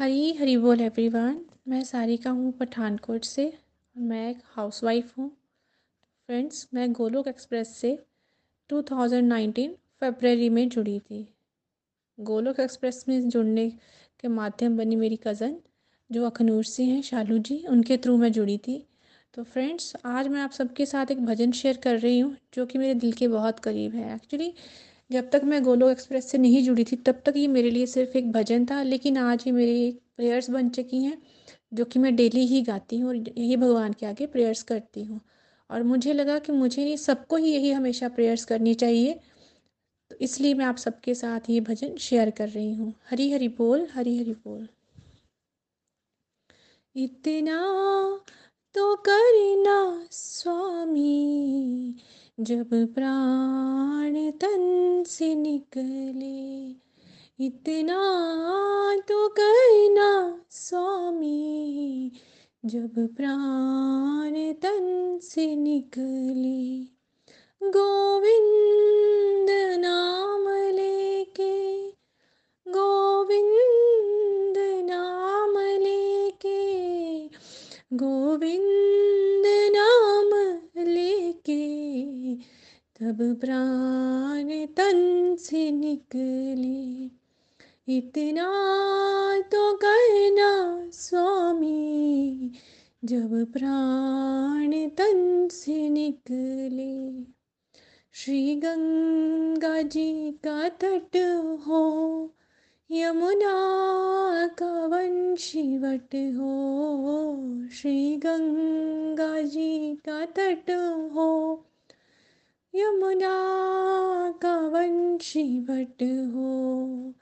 हरी हरी बोल एवरीवन मैं सारिका हूँ पठानकोट से मैं एक हाउसवाइफ हूँ। फ्रेंड्स मैं गोलोक एक्सप्रेस से 2019 फरवरी में जुड़ी थी। गोलोक एक्सप्रेस में जुड़ने के माध्यम बनी मेरी कज़न जो अखनूर से हैं, शालू जी, उनके थ्रू मैं जुड़ी थी। तो फ्रेंड्स आज मैं आप सबके साथ एक भजन शेयर कर रही हूँ, जो कि मेरे दिल के बहुत करीब है। एक्चुअली जब तक मैं गोलोक एक्सप्रेस से नहीं जुड़ी थी, तब तक ये मेरे लिए सिर्फ़ एक भजन था। लेकिन आज ये मेरी प्रेयर्स बन चुकी हैं, जो कि मैं डेली ही गाती हूँ और यही भगवान के आगे प्रेयर्स करती हूँ। और मुझे लगा कि मुझे नहीं, सबको ही यही हमेशा प्रेयर्स करनी चाहिए। तो इसलिए मैं आप सबके साथ ये भजन शेयर कर रही हूँ। हरी हरी बोल, हरी हरी बोल। इतना तो करना, स्वामी। जब प्राण तन से निकले, इतना तो करना स्वामी। जब प्राण तन से निकले, गोविंद प्राण तन से निकले। इतना तो करना स्वामी, जब प्राण तन से निकले। श्री गंगा जी का तट हो, यमुना का वंशीवट हो। श्री गंगा जी का तट हो यमुना का वंशीवट हो,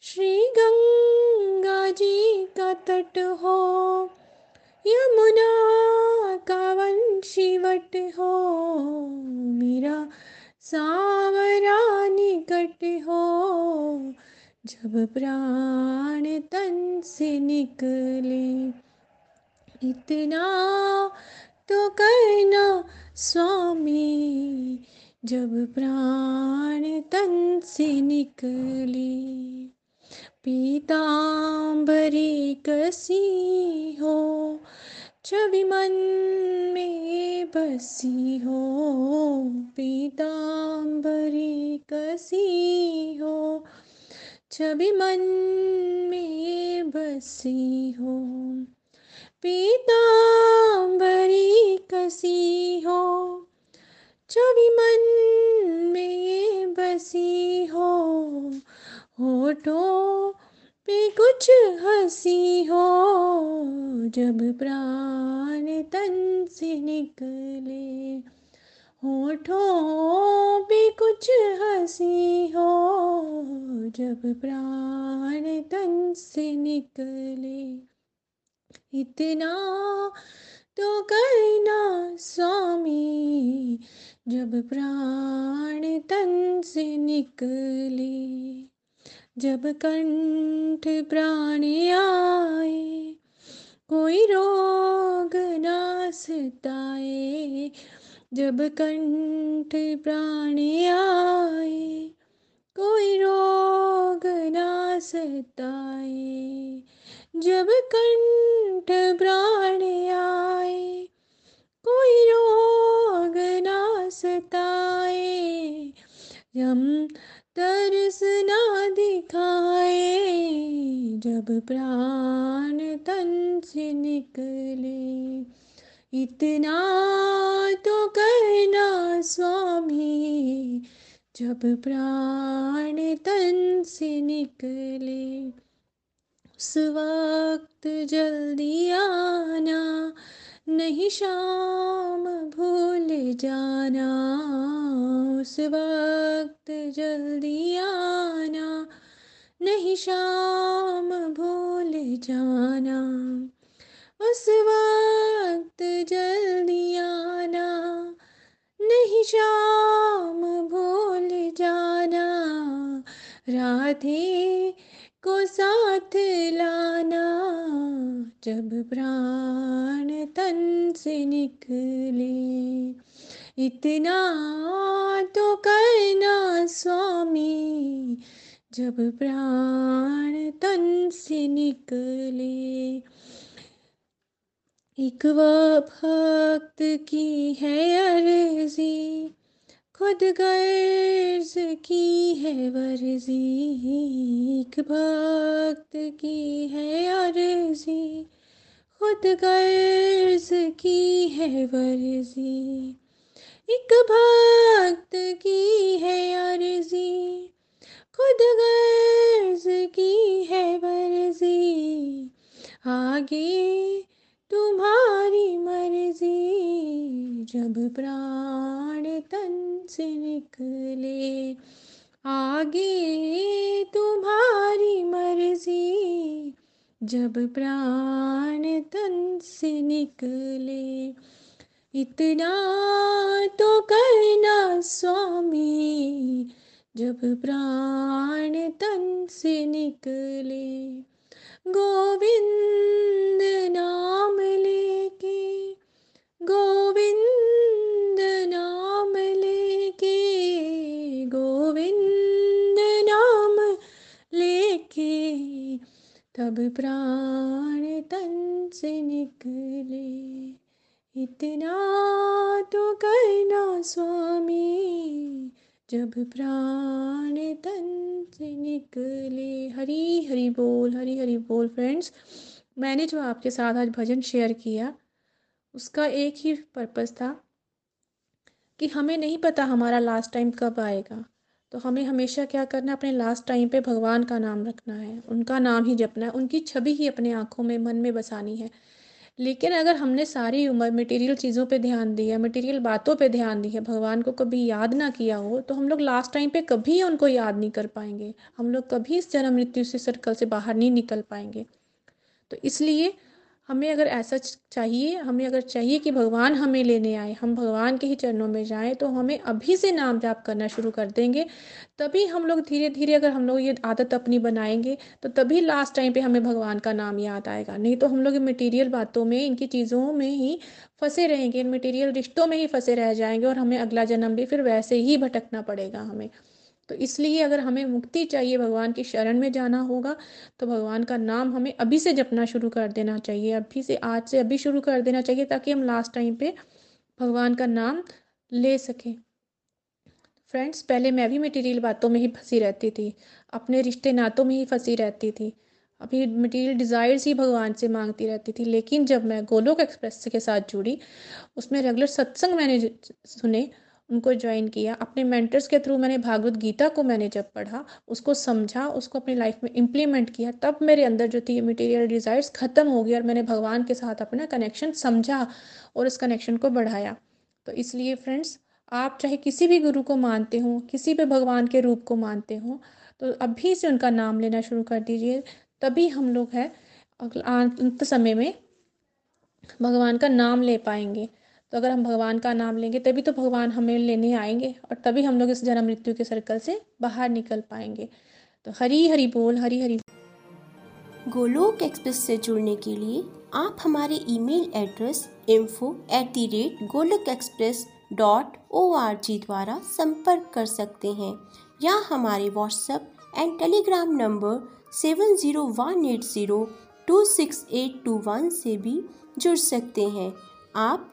श्री गंगा जी का तट हो, यमुना का वंशीवट हो, मेरा सावरा निकट हो, जब प्राण तन से निकले। इतना तो करना स्वामी जब प्राण तन से निकले पीताम्बरी कसी हो, छवि मन में बसी हो पीताम्बरी कसी हो, छवि मन में बसी हो पीताम्बरी कसी हो। छवि मन में ये बसी हो, होठों पे कुछ हँसी हो, जब प्राण तन से निकले, होठों पे कुछ हँसी हो, जब प्राण तन से निकले। इतना तो करना स्वामी, जब प्राण तन से निकले, जब कंठ प्राण आए, कोई रोग ना सताए, जब कंठ प्राण आए, कोई रोग ना सताए जब कंठ प्राण आए, कोई रोग ना सताए हम तरस ना दिखाए, जब प्राण तन से निकले। इतना तो करना स्वामी, जब प्राण तन से निकले। उस वक्त जल्दी आना, नहीं शाम भूल जाना। उस वक्त जल्दी आना, नहीं शाम भूल जाना। उस वक्त जल्दी आना, नहीं शाम भूल जाना। राधे को साथ लाना। जब प्राण तन से निकले। इतना तो करना स्वामी। जब प्राण तन से निकले। एक भक्त की है अर्जी। खुद गर्ज की है वर्जी, एक भक्त की है अर्जी। खुद गर्ज की है वर्जी, एक भक्त की है अर्जी। खुद गर्ज की है वर्जी, आगे तुम्हारी मर्ज़ी। जब प्राण आगे तुम्हारी मर्ज़ी। जब प्राण तन से निकले। इतना तो करना स्वामी। जब प्राण तन से निकले। से निकले। इतना तो करना स्वामी, जब प्राण तन से निकले। हरी हरी बोल, हरी हरी बोल फ्रेंड्स। मैंने जो आपके साथ आज भजन शेयर किया, उसका एक ही पर्पज़ था कि हमें नहीं पता हमारा लास्ट टाइम कब आएगा। तो हमें हमेशा क्या करना है? अपने लास्ट टाइम पे भगवान का नाम रखना है। उनका नाम ही जपना है। उनकी छवि ही अपने आँखों में, मन में बसानी है। लेकिन अगर हमने सारी उम्र मटेरियल चीज़ों पे ध्यान दिया मटेरियल बातों पे ध्यान दिया, भगवान को कभी याद ना किया हो तो हम लोग लास्ट टाइम पे कभी उनको याद नहीं कर पाएँगे। हम लोग कभी इस जन्म मृत्यु से सर्कल से बाहर नहीं निकल पाएँगे। तो इसलिए हमें अगर ऐसा चाहिए, हमें अगर चाहिए कि भगवान हमें लेने आए, हम भगवान के ही चरणों में जाएँ तो हमें अभी से नाम जाप करना शुरू कर देंगे। तभी हम लोग धीरे धीरे अगर हम लोग ये आदत अपनी बनाएँगे तो तभी लास्ट टाइम पे हमें भगवान का नाम याद आएगा। नहीं तो हम लोग मटीरियल बातों में, इनकी चीज़ों में ही फंसे रहेंगे, इन मटीरियल रिश्तों में ही फंसे रह जाएँगे और हमें अगला जन्म भी फिर वैसे ही भटकना पड़ेगा हमें। तो इसलिए अगर हमें मुक्ति चाहिए भगवान की शरण में जाना होगा तो भगवान का नाम हमें अभी से जपना शुरू कर देना चाहिए, अभी से आज से अभी शुरू कर देना चाहिए ताकि हम लास्ट टाइम पे भगवान का नाम ले सकें। फ्रेंड्स पहले मैं भी मटेरियल बातों में ही फंसी रहती थी, अपने रिश्ते नातों में ही फंसी रहती थी, अभी मटेरियल डिज़ायर्स ही भगवान से मांगती रहती थी, लेकिन जब मैं गोलोक एक्सप्रेस के साथ जुड़ी, उसमें रेगुलर सत्संग मैंने सुने उनको ज्वाइन किया। अपने मेंटर्स के थ्रू मैंने भागवत गीता को मैंने जब पढ़ा, उसको समझा, उसको अपनी लाइफ में इम्प्लीमेंट किया, तब मेरे अंदर जो थी मटेरियल डिज़ायर्स ख़त्म हो गई और मैंने भगवान के साथ अपना कनेक्शन समझा और इस कनेक्शन को बढ़ाया। तो इसलिए फ्रेंड्स आप चाहे किसी भी गुरु को मानते हो, किसी भी भगवान के रूप को मानते हो तो अभी से उनका नाम लेना शुरू कर दीजिए। तभी हम लोग है अंत समय में भगवान का नाम ले पाएँगे। तो अगर हम भगवान का नाम लेंगे, तभी तो भगवान हमें लेने आएँगे और तभी हम लोग इस जन्म मृत्यु के सर्कल से बाहर निकल पाएँगे। तो हरी हरी बोल, हरी हरी। गोलोक एक्सप्रेस से जुड़ने के लिए आप हमारे email address info at the rate Golok express dot O R G द्वारा संपर्क कर सकते हैं या हमारे WhatsApp and Telegram number seven zero one eight zero two six eight two one से भी जुड़ सकते हैं। आप